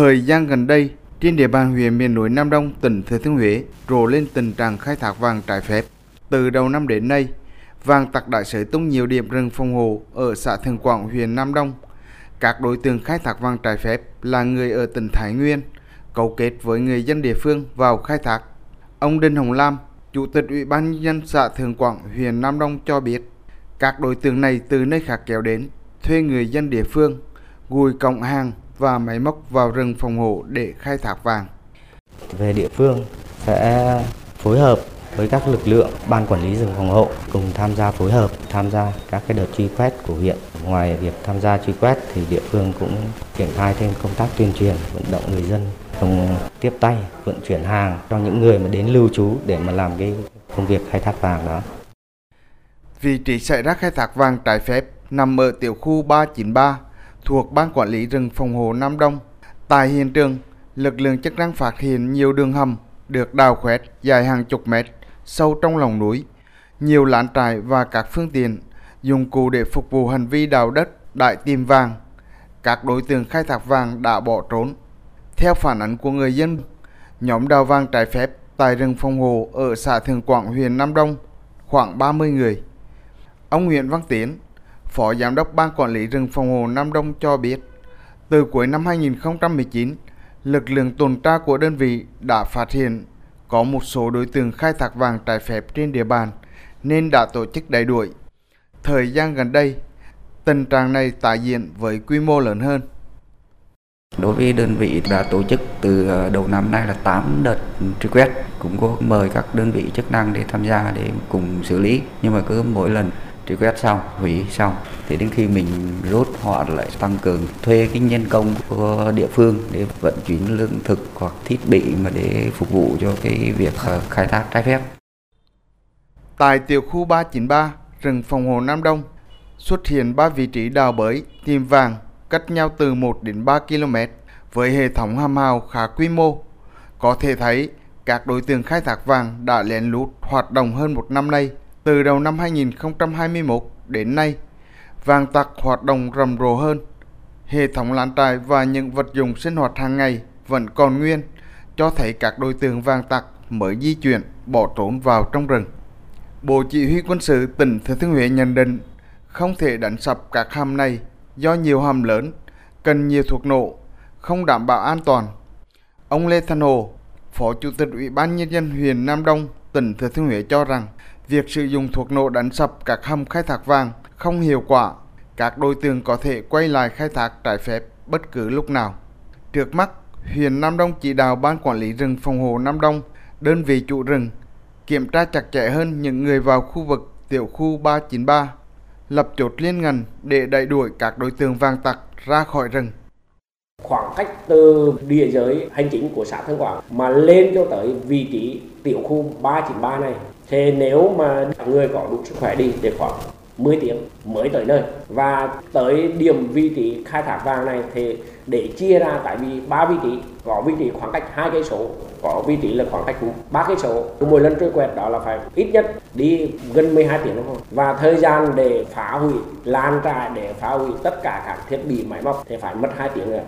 Thời gian gần đây, trên địa bàn huyện miền núi Nam Đông, tỉnh Thừa Thiên Huế rộ lên tình trạng khai thác vàng trái phép. Từ đầu năm đến nay, vàng tặc đã sở tung nhiều điểm rừng phòng hộ ở xã Thường Quảng, huyện Nam Đông. Các đối tượng khai thác vàng trái phép là người ở tỉnh Thái Nguyên, cấu kết với người dân địa phương vào khai thác. Ông Đinh Hồng Lam, Chủ tịch Ủy ban nhân dân xã Thường Quảng, huyện Nam Đông cho biết, các đối tượng này từ nơi khác kéo đến, thuê người dân địa phương, gùi cộng hàng và máy móc vào rừng phòng hộ để khai thác vàng. Về địa phương sẽ phối hợp với các lực lượng ban quản lý rừng phòng hộ cùng tham gia phối hợp tham gia các cái đợt truy quét của huyện. Ngoài việc tham gia truy quét thì địa phương cũng triển khai thêm công tác tuyên truyền vận động người dân không tiếp tay vận chuyển hàng cho những người mà đến lưu trú để mà làm cái công việc khai thác vàng đó. Vị trí xảy ra khai thác vàng trái phép nằm ở tiểu khu 393 thuộc Ban Quản lý rừng phòng hộ Nam Đông. Tại hiện trường, lực lượng chức năng phát hiện nhiều đường hầm được đào khoét dài hàng chục mét sâu trong lòng núi, nhiều lán trại và các phương tiện dụng cụ để phục vụ hành vi đào đất đại tìm vàng. Các đối tượng khai thác vàng đã bỏ trốn. Theo phản ánh của người dân, nhóm đào vàng trái phép tại rừng phòng hộ ở xã Thường Quảng, huyện Nam Đông khoảng 30 người. Ông Nguyễn Văn Tiến, Phó Giám đốc Ban Quản lý rừng phòng hộ Nam Đông cho biết, từ cuối năm 2019, lực lượng tuần tra của đơn vị đã phát hiện có một số đối tượng khai thác vàng trái phép trên địa bàn nên đã tổ chức đẩy đuổi. Thời gian gần đây, tình trạng này tái diễn với quy mô lớn hơn. Đối với đơn vị đã tổ chức từ ờ, đầu năm nay là 8 đợt truy quét, cũng có mời các đơn vị chức năng để tham gia để cùng xử lý. Nhưng mà cứ mỗi lần truy quét xong, hủy xong thì đến khi mình rút họ lại tăng cường thuê cái nhân công của địa phương để vận chuyển lương thực hoặc thiết bị mà để phục vụ cho cái việc ờ, khai thác trái phép. Tại tiểu khu 393, rừng phòng hộ Nam Đông, xuất hiện ba vị trí đào bới tìm vàng cách nhau từ 1 đến 3 km với hệ thống hầm hào khá quy mô. Có thể thấy các đối tượng khai thác vàng đã lén lút hoạt động hơn một năm nay. Từ đầu năm 2021 đến nay, vàng tặc hoạt động rầm rộ hơn. Hệ thống lán trại và những vật dụng sinh hoạt hàng ngày vẫn còn nguyên, cho thấy các đối tượng vàng tặc mới di chuyển, bỏ trốn vào trong rừng. Bộ Chỉ huy quân sự tỉnh Thừa Thiên Huế nhận định không thể đánh sập các hầm này do nhiều hầm lớn, cần nhiều thuộc nổ, không đảm bảo an toàn. Ông Lê Thanh Hồ, Phó Chủ tịch Ủy ban Nhân dân huyện Nam Đông, tỉnh Thừa Thiên Huế cho rằng việc sử dụng thuốc nổ đánh sập các hầm khai thác vàng không hiệu quả. Các đối tượng có thể quay lại khai thác trái phép bất cứ lúc nào. Trước mắt, huyện Nam Đông chỉ đạo Ban Quản lý rừng phòng hộ Nam Đông, đơn vị chủ rừng, kiểm tra chặt chẽ hơn những người vào khu vực tiểu khu 393 lập chốt liên ngành để đẩy đuổi các đối tượng vàng tặc ra khỏi rừng. Khoảng cách từ địa giới hành chính của xã Thân Quảng mà lên cho tới vị trí tiểu khu 393 này thế nếu mà người có đủ sức khỏe đi thì khoảng 10 tiếng mới tới nơi. Và tới điểm vị trí khai thác vàng này thì để chia ra tại vì ba vị trí, có vị trí khoảng cách hai cây số, có vị trí là khoảng cách ba cây số. Mỗi lần truy quét đó là phải ít nhất đi gần 12 tiếng đồng hồ. Và thời gian để phá hủy lan trại để phá hủy tất cả các thiết bị máy móc thì phải mất 2 tiếng nữa